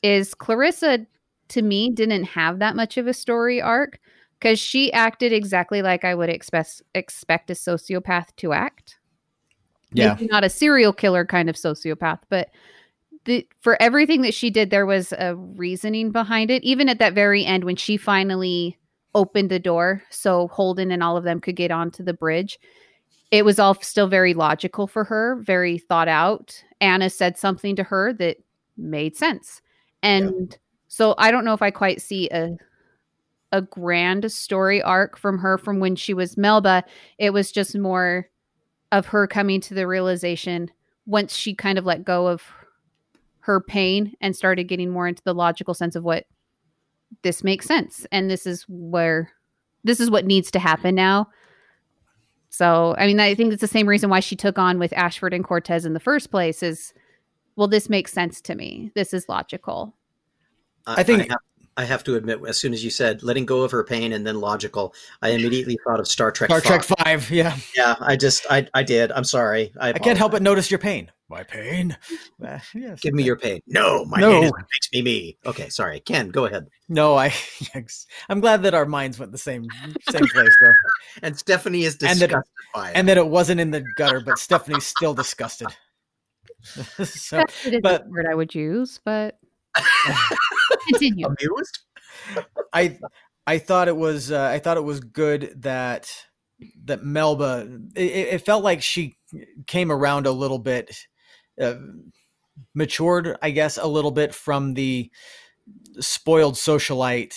is clarissa to me didn't have that much of a story arc because she acted exactly like i would expect expect a sociopath to act yeah maybe not a serial killer kind of sociopath, but the, for everything that she did, there was a reasoning behind it. Even at that very end, when she finally opened the door so Holden and all of them could get onto the bridge, it was all still very logical for her, very thought out. Anna said something to her that made sense. And so I don't know if I quite see a a grand story arc from her from when she was Melba. It was just more of her coming to the realization once she kind of let go of her pain and started getting more into the logical sense of what this makes sense. And this is where this is what needs to happen now. So i mean i think it's the same reason why she took on with ashford and cortez in the first place is well this makes sense to me. This is logical. I think- I have, I have to admit, as soon as you said letting go of her pain and then logical, I immediately thought of Star Trek. star trek 5. 5 yeah Yeah, I just, I, I did. I'm sorry. I, i can't help but notice your pain my pain Uh, yes. Give me your pain. No, my No. pain is what makes me me. Okay, sorry. Kenn, go ahead. no i i'm glad that our minds went the same same place though And Stephanie is And that- disgusted by it. and that it wasn't in the gutter but stephanie's still disgusted so That's the but- word i would use but continue Amused? I I thought it was uh, I thought it was good that that Melba it, it felt like she came around a little bit uh, matured I guess a little bit from the spoiled socialite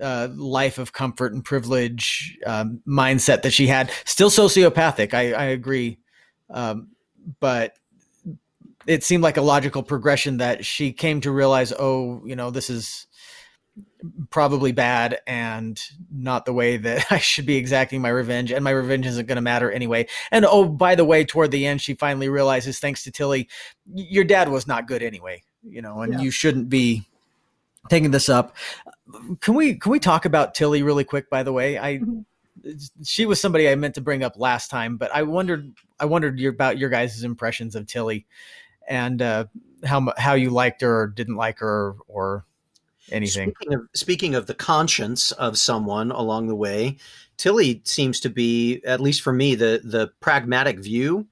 uh, life of comfort and privilege um, mindset that she had still sociopathic I, I agree um, but it seemed like a logical progression that she came to realize oh you know this is probably bad and not the way that I should be exacting my revenge. And my revenge isn't going to matter anyway. And oh, by the way, toward the end, she finally realizes, thanks to Tilly, your dad was not good anyway, you know, and Yeah. you shouldn't be taking this up. Can we can we talk about Tilly really quick? By the way, I mm-hmm. she was somebody I meant to bring up last time, but I wondered I wondered your, about your guys' impressions of Tilly and uh, how how you liked her or didn't like her or anything. Speaking of, speaking of the conscience of someone along the way, Tilly seems to be, at least for me, the the pragmatic view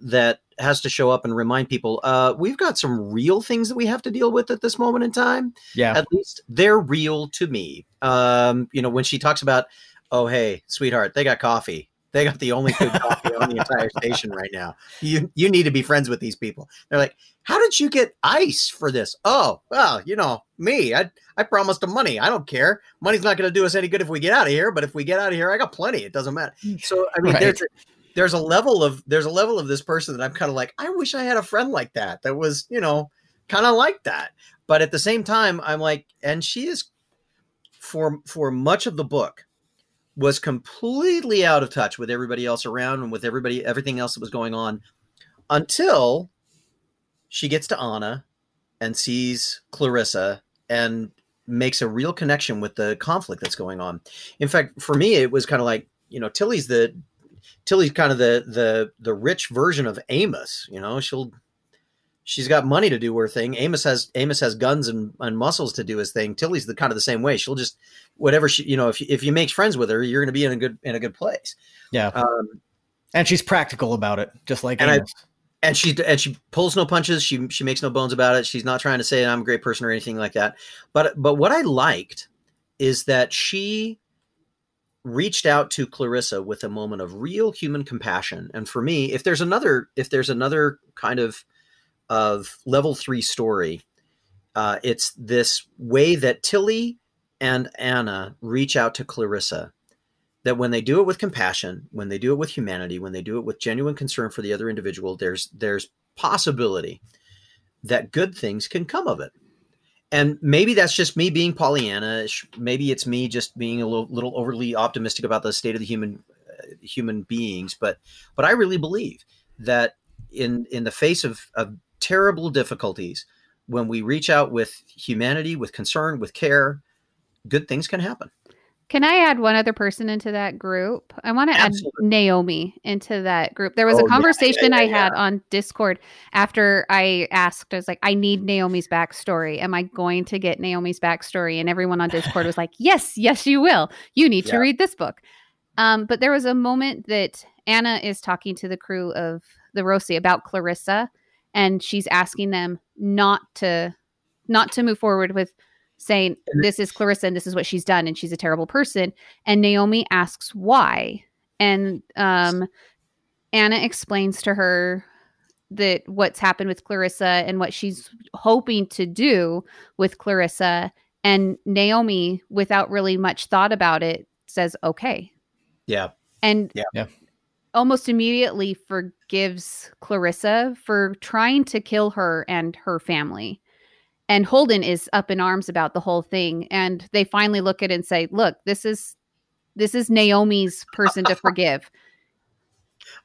that has to show up and remind people uh, we've got some real things that we have to deal with at this moment in time. Yeah. At least they're real to me. Um, you know, when she talks about, oh hey, sweetheart, they got coffee. They got the only good coffee on the entire station right now. You you need to be friends with these people. They're like, how did you get ice for this? Oh, well, you know, me. I I promised them money. I don't care. Money's not going to do us any good if we get out of here. But if we get out of here, I got plenty. It doesn't matter. Mm. So I mean, Right. there's a, there's a level of there's a level of this person that I'm kind of like, I wish I had a friend like that. That was you know kind of like that. But at the same time, I'm like, and she is for for much of the book was completely out of touch with everybody else around and with everybody everything else that was going on until she gets to Anna and sees Clarissa and makes a real connection with the conflict that's going on. In fact, for me, it was kind of like you know Tilly's the Tilly's kind of the the the rich version of Amos. You know, she'll she's got money to do her thing. Amos has Amos has guns and, and muscles to do his thing. Tilly's the kind of the same way. She'll just whatever she you know if you, if you make friends with her, you're going to be in a good in a good place. Yeah. Um, and she's practical about it, just like And I- and she and she pulls no punches. She she makes no bones about it. She's not trying to say I'm a great person or anything like that. But but what I liked is that she reached out to Clarissa with a moment of real human compassion. And for me, if there's another if there's another kind of of level three story, uh, it's this way that Tilly and Anna reach out to Clarissa. That when they do it with compassion, when they do it with humanity, when they do it with genuine concern for the other individual, there's there's possibility that good things can come of it. And maybe that's just me being Pollyanna. Maybe it's me just being a little, little overly optimistic about the state of the human uh, human beings. But but I really believe that in in the face of, of terrible difficulties, when we reach out with humanity, with concern, with care, good things can happen. Can I add one other person into that group? I want to add Naomi into that group. There was Oh, a yeah, conversation yeah, I had on Discord after I asked, I was like, I need Naomi's backstory. Am I going to get Naomi's backstory? And everyone on Discord was like, Yes, yes, you will. You need to read this book. Um, but there was a moment that Anna is talking to the crew of the Roci about Clarissa, and she's asking them not to not to move forward with saying this is Clarissa and this is what she's done and she's a terrible person and Naomi asks why and um Anna explains to her that what's happened with Clarissa and what she's hoping to do with Clarissa and Naomi without really much thought about it says okay Yeah. and Yeah. Yeah. almost immediately forgives Clarissa for trying to kill her and her family. And Holden is up in arms about the whole thing. And they finally look at it and say, look, this is this is Naomi's person to forgive.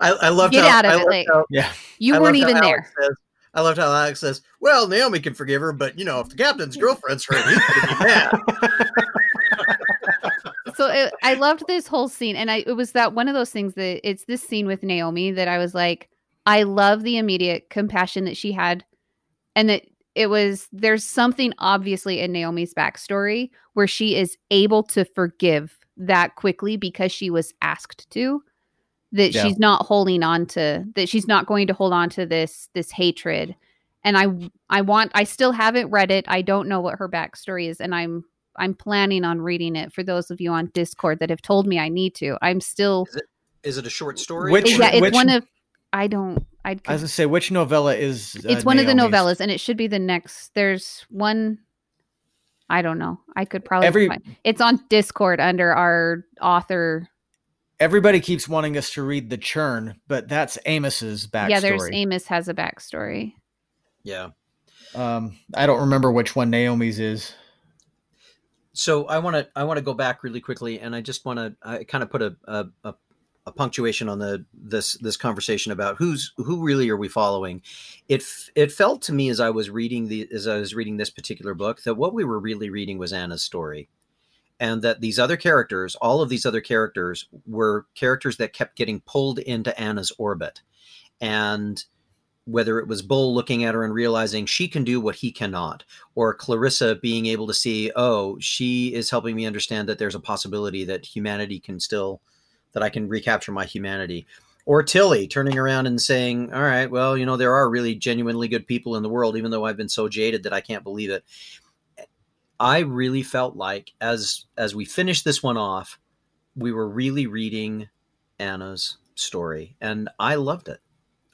I, I loved Get how, out of I it, like- how- Yeah. You I weren't even Alex there. Says, I loved how Alex says, "Well, Naomi can forgive her, but you know, if the captain's girlfriend's hurt, he's gonna be mad." it, I loved this whole scene, and I it was that one of those things that it's this scene with Naomi that I was like, I love the immediate compassion that she had, and that it was there's something obviously in Naomi's backstory where she is able to forgive that quickly because she was asked to. That Yeah. she's not holding on to that she's not going to hold on to this this hatred. And I I want I still haven't read it. I don't know what her backstory is, and I'm I'm planning on reading it. For those of you on Discord that have told me I need to, I'm still. Is it a short story? Which- yeah, it's which- one of. I don't. I. I was gonna say which novella is? uh, it's one of the novellas, and it should be the next. There's one. I don't know. I could probably. Every- find, it's on Discord under our author. Everybody keeps wanting us to read the Churn, but that's Amos's backstory. Yeah, there's Amos has a backstory. Yeah. Um, I don't remember which one Naomi's is. So I want to I want to go back really quickly, and I just want to I kind of put a, a a a punctuation on the this this conversation about who's who really are we following. It it felt to me as I was reading the as I was reading this particular book that what we were really reading was Anna's story, and that these other characters, all of these other characters, were characters that kept getting pulled into Anna's orbit, and whether it was Bull looking at her and realizing she can do what he cannot, or Clarissa being able to see, oh, she is helping me understand that there's a possibility that humanity can still, that I can recapture my humanity. Or Tilly turning around and saying, all right, well, you know, there are really genuinely good people in the world, even though I've been so jaded that I can't believe it. I really felt like as as we finished this one off, we were really reading Anna's story, and I loved it.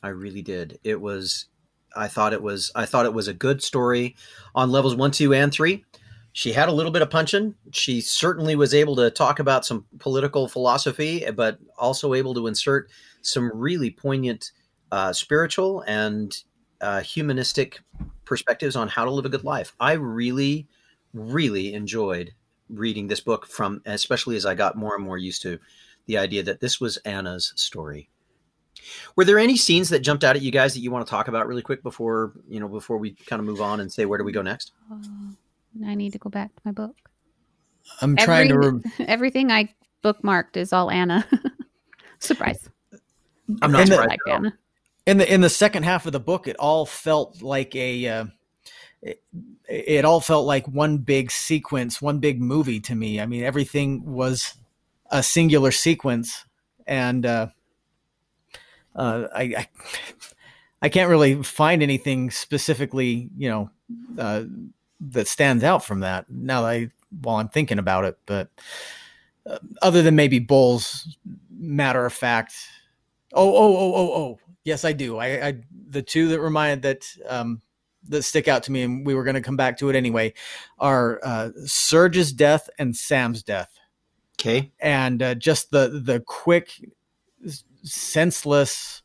I really did. It was I thought it was I thought it was a good story on levels 1, 2 and 3. She had a little bit of punching. She certainly was able to talk about some political philosophy, but also able to insert some really poignant uh, spiritual and uh, humanistic perspectives on how to live a good life. I really, really enjoyed reading this book from, especially as I got more and more used to the idea that this was Anna's story. Were there any scenes that jumped out at you guys that you want to talk about really quick before you know before we kind of move on and say where do we go next? Oh, I need to go back to my book. I'm trying to. Re- Everything I bookmarked is all Anna. Surprise! I'm not And the- surprised. Like. Anna. in the in the second half of the book, it all felt like a. Uh, it, it all felt like one big sequence, one big movie to me. I mean, everything was a singular sequence, and uh, uh, I, I I can't really find anything specifically, you know, uh, that stands out from that. Now that I while I'm thinking about it, but uh, other than maybe Bull's matter of fact. Oh, oh, oh, oh, oh. Yes, I do. I, I the two that remind that um, that stick out to me, and we were going to come back to it anyway, are uh, Serge's death and Sam's death, Okay. and uh, just the the quick, senseless,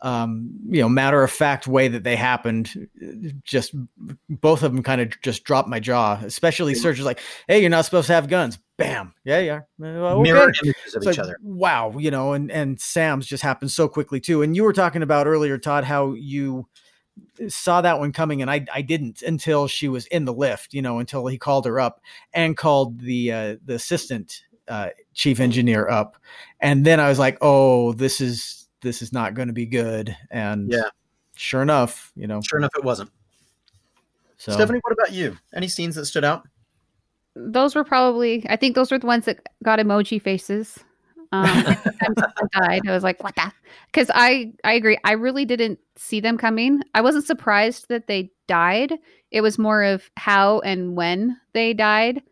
um, you know, matter of fact way that they happened. Just both of them kind of just dropped my jaw. Especially Serge's like, "Hey, you're not supposed to have guns." Bam. Yeah, yeah. Uh, Mirror images of It's each like, other. Wow, you know, and and Sam's just happened so quickly too. And you were talking about earlier, Todd, how you saw that one coming, and I I didn't until she was in the lift, you know, until he called her up and called the uh, the assistant uh, chief engineer up, and then I was like, oh, this is this is not going to be good. And Yeah. sure enough, you know, Sure enough, it wasn't. so Stephanie, what about you? Any scenes that stood out? Those were probably. I think those were the ones that got emoji faces. Um, someone died, I was like, "What the?" Because I, I agree. I really didn't see them coming. I wasn't surprised that they died. It was more of how and when they died.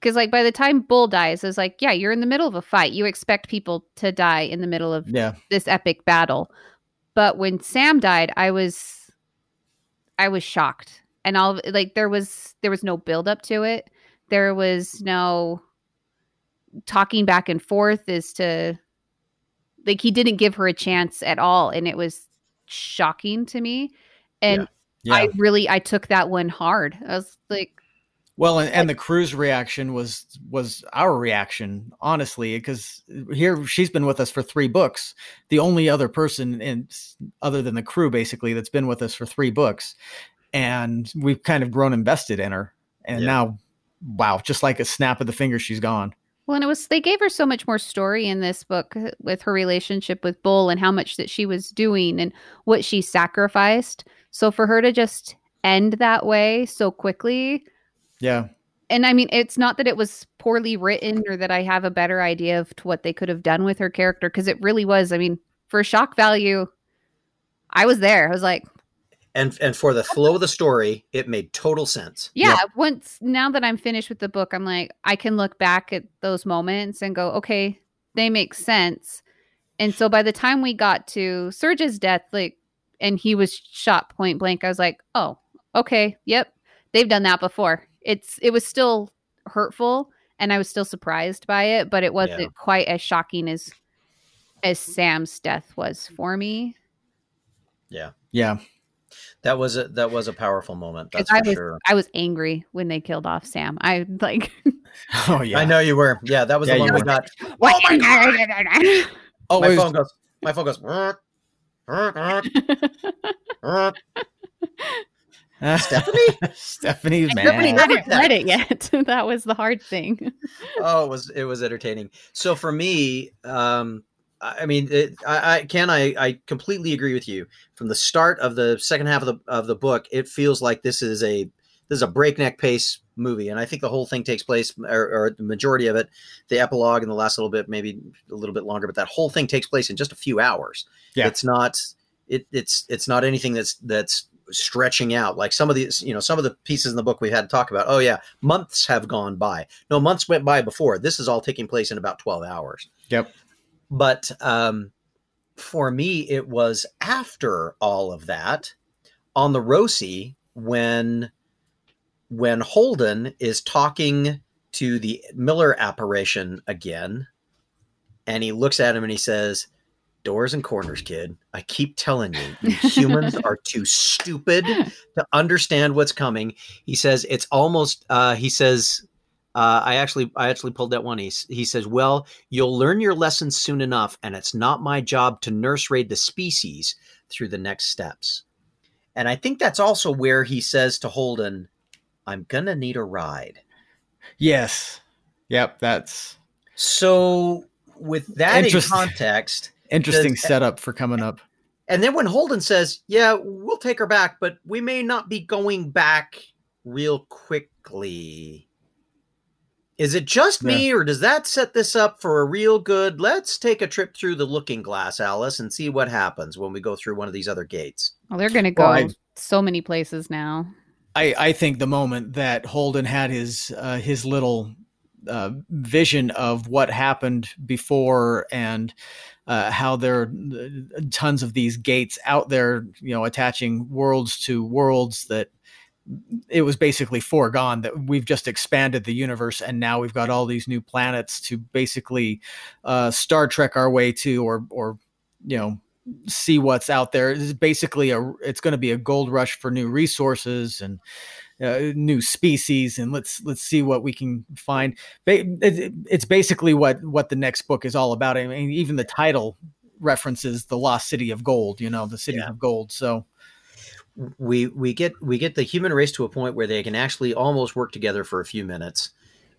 Because like by the time Bull dies, it's like, yeah, you're in the middle of a fight. You expect people to die in the middle of yeah, this epic battle. But when Sam died, I was I was shocked. And all like there was there was no build up to it. There was no talking back and forth as to like he didn't give her a chance at all and it was shocking to me. And yeah. I really I took that one hard. I was like Well, and, and the crew's reaction was was our reaction, honestly, because here she's been with us for three books. The only other person in other than the crew, basically, that's been with us for three books, and we've kind of grown invested in her. And Yeah. now, wow, just like a snap of the finger, she's gone. Well, and it was they gave her so much more story in this book uh, with her relationship with Bull and how much that she was doing and what she sacrificed. So for her to just end that way so quickly, Yeah, and I mean, it's not that it was poorly written or that I have a better idea of what they could have done with her character because it really was. I mean, for shock value, I was there. I was like, and and for the flow of the story, it made total sense. Yeah, once now that I'm finished with the book, I'm like I can look back at those moments and go, okay, they make sense. And so by the time we got to Serge's death, like and he was shot point blank, I was like, oh, okay, yep, they've done that before. It's it was still hurtful and I was still surprised by it, but it wasn't Yeah. quite as shocking as as Sam's death was for me. Yeah. Yeah. That was a that was a powerful moment. That's I for was sure. I was angry when they killed off Sam. I like Oh yeah. I know you were. Yeah, that was Yeah, the you one we got. what? Oh my God! Oh, my was- phone goes. My phone goes. Stephanie? Stephanie's man. Stephanie hadn't Look that. read it yet. that was the hard thing. oh, it was it was entertaining. So for me, um, I I mean, it, I, I can I I completely agree with you. From the start of the second half of the of the book, it feels like this is a this is a breakneck pace movie, and I think the whole thing takes place, or, or the majority of it, the epilogue and the last little bit, maybe a little bit longer, but that whole thing takes place in just a few hours. Yeah. it's not it, it's it's not anything that's that's stretching out like some of these you know some of the pieces in the book we've had to talk about oh yeah months have gone by. No months went by before. This is all taking place in about 12 hours. Yep. but um for me it was after all of that on the Roci when when holden is talking to the miller apparition again and he looks at him and he says doors and corners kid i keep telling you you humans are too stupid to understand what's coming he says it's almost uh he says uh, I actually, I actually pulled that one. He, he says, "Well, you'll learn your lessons soon enough, and it's not my job to nurse raid the species through the next steps." And I think that's also where he says to Holden, "I'm gonna need a ride." Yes. Yep. That's So, with that in context, interesting Does- setup for coming up. And then when Holden says, "Yeah, we'll take her back, but we may not be going back real quickly." Is it just me or does that set this up for a real good? Let's take a trip through the looking glass, Alice, and see what happens when we go through one of these other gates. Well, they're going to go Well, I- so many places now. I, I think the moment that Holden had his uh, his little uh, vision of what happened before and uh, how there are uh, tons of these gates out there, you know, attaching worlds to worlds that it was basically foregone that we've just expanded the universe and now we've got all these new planets to basically uh, Star Trek our way to or or you know see what's out there. It's basically a it's going to be a gold rush for new resources and uh, new species and let's let's see what we can find. It's basically what what the next book is all about. I mean, even the title references the lost city of gold. You know, the city Yeah. of gold. So We we get we get the human race to a point where they can actually almost work together for a few minutes.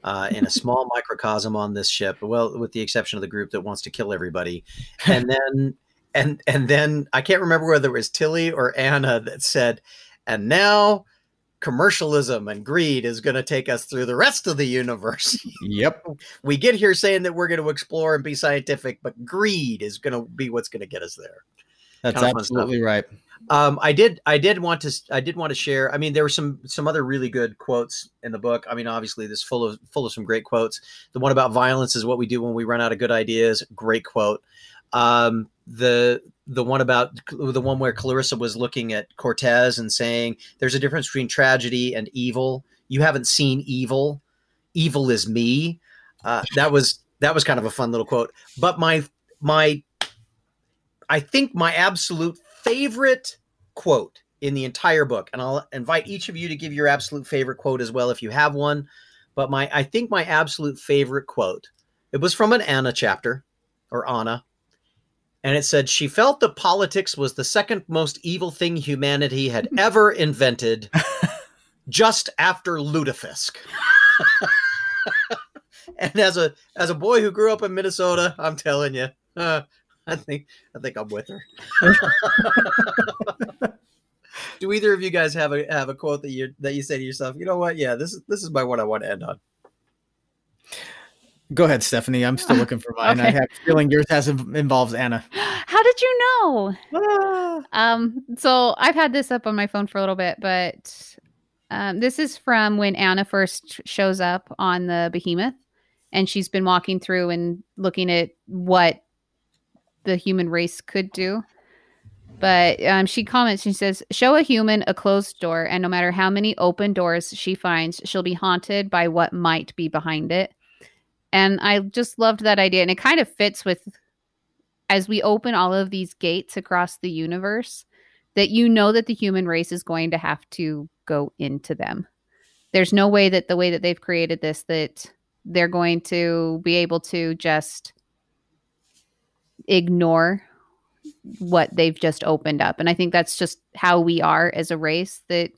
Uh, in a small microcosm on this ship, well, with the exception of the group that wants to kill everybody, and then and and then I can't remember whether it was Tilly or Anna that said, and now commercialism and greed is going to take us through the rest of the universe. yep, we get here saying that we're going to explore and be scientific, but greed is going to be what's going to get us there. that's Kinda absolutely right. Um, I did, I did want to, I did want to share. I mean, there were some, some other really good quotes in the book. I mean, obviously, this full of, full of some great quotes. The one about violence is what we do when we run out of good ideas. Great quote. Um, the, the one about the one where Clarissa was looking at Cortez and saying, "There's a difference between tragedy and evil. You haven't seen evil. Evil is me." Uh, that was that was kind of a fun little quote. But my my I think my absolute favorite quote in the entire book, and I'll invite each of you to give your absolute favorite quote as well if you have one. But my I think my absolute favorite quote, it was from an Anna chapter or Anna. And it said, She felt that politics was the second most evil thing humanity had ever invented, just after lutefisk. and as a as a boy who grew up in Minnesota, I'm telling you, uh, I think I think I'm with her. Do either of you guys have a have a quote that you that you say to yourself, you know what? Yeah, this is this is my one I want to end on. Go ahead, Stephanie. I'm still looking for mine. I have a feeling yours has involves Anna. How did you know? Um, so I've had this up on my phone for a little bit, but um, this is from when Anna first shows up on the Behemoth, and she's been walking through and looking at what the human race could do. But um, she comments, she says, Show a human a closed door, and no matter how many open doors she finds, she'll be haunted by what might be behind it. And I just loved that idea. And it kind of fits with as we open all of these gates across the universe, that you know that the human race is going to have to go into them. There's no way that the way that they've created this, that they're going to be able to just ignore what they've just opened up. And I think that's just how we are as a race that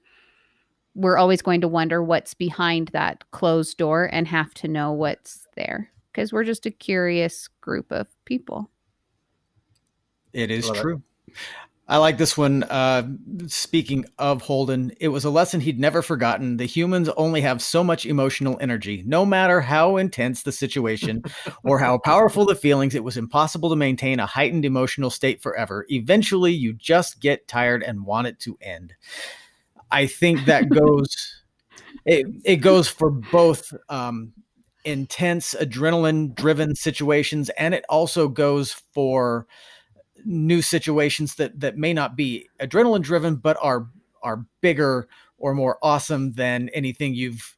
we're always going to wonder what's behind that closed door and have to know what's there because we're just a curious group of people. It is Love it. true. I like this one. Uh, speaking of Holden, it was a lesson he'd never forgotten. The humans only have so much emotional energy. No matter how intense the situation or how powerful the feelings, it was impossible to maintain a heightened emotional state forever. Eventually, you just get tired and want it to end. I think that goes. it it goes for both um, intense adrenaline-driven situations, and it also goes for new situations that that may not be adrenaline driven but are are bigger or more awesome than anything you've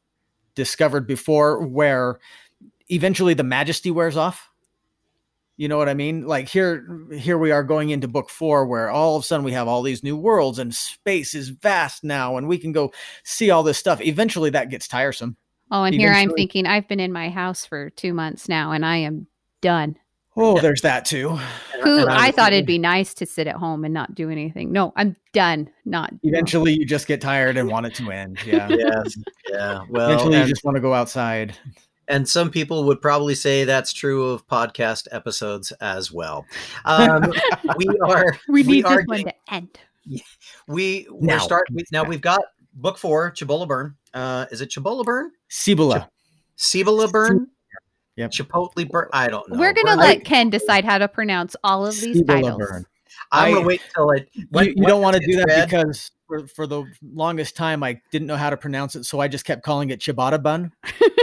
discovered before where eventually the majesty wears off you know what i mean like here here we are going into book 4 where all of a sudden we have all these new worlds and space is vast now and we can go see all this stuff eventually that gets tiresome Oh, and here I'm thinking I've been in my house for two months now and I am done. oh there's that too Who I I, thought it'd be nice to sit at home and not do anything. No, I'm done. Not eventually you just get tired and want it to end yeah yes, yeah. Well, eventually and, you just want to go outside and some people would probably say that's true of podcast episodes as well. Um, we are we we need are this one to end. we we're Now. start we, now we've got book four Chibola Burn. Uh, is it Chibola Burn? Cibola. Cibola Burn? Yep. Chipotle Burn? I don't know. We're gonna Burn- let Kenn decide how to pronounce all of these Cibola titles. burn. I'm I- gonna wait till it. you, you don't want to do that gets read- because for, for the longest time I didn't know how to pronounce it, so I just kept calling it ciabatta bun.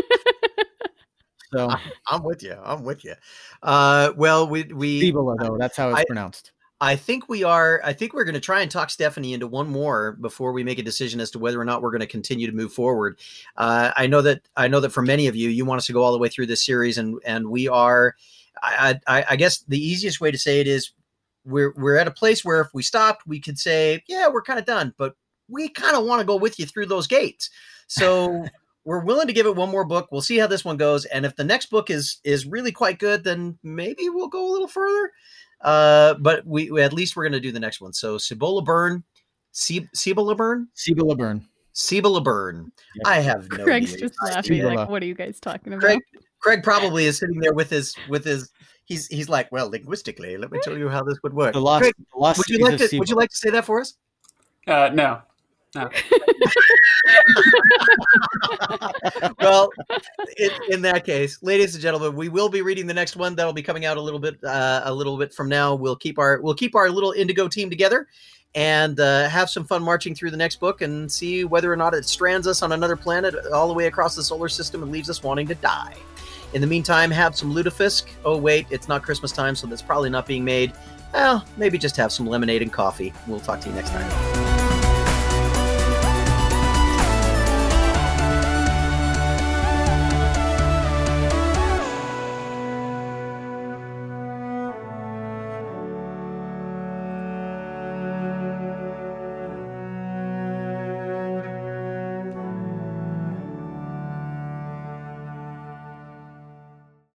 so I'm with you. I'm with you. Uh, well, we we Cibola though, that's how it's I- pronounced. I think we are. I think we're going to try and talk Stephanie into one more before we make a decision as to whether or not we're going to continue to move forward. Uh, I know that I know that for many of you, you want us to go all the way through this series, and and we are. I, I, I guess the easiest way to say it is we're we're at a place where if we stopped, we could say, yeah, we're kind of done, but we kind of want to go with you through those gates. So. We're willing to give it one more book. We'll see how this one goes, and if the next book is is really quite good, then maybe we'll go a little further. Uh, but we, we- at least we're going to do the next one. So Cibola Burn, Cibola Burn, Cibola burn. Cibola Burn. Yep. I have no Craig's idea. just laughing. Cibola. Like, what are you guys talking about? Craig, Craig probably is sitting there with his with his. He's he's like, well, linguistically, let me tell you how this would work. The lost, Craig, the lost would you like of to would you like to say that for us? Uh, no. No. well, in, in that case, ladies and gentlemen, we will be reading the next one. That'll be coming out a little bit, uh, a little bit from now. We'll keep our we'll keep our little Indigo team together, and uh, have some fun marching through the next book and see whether or not it strands us on another planet all the way across the solar system and leaves us wanting to die. In the meantime, have some lutefisk. Oh wait, it's not Christmas time, so that's probably not being made. Well, maybe just have some lemonade and coffee. We'll talk to you next time.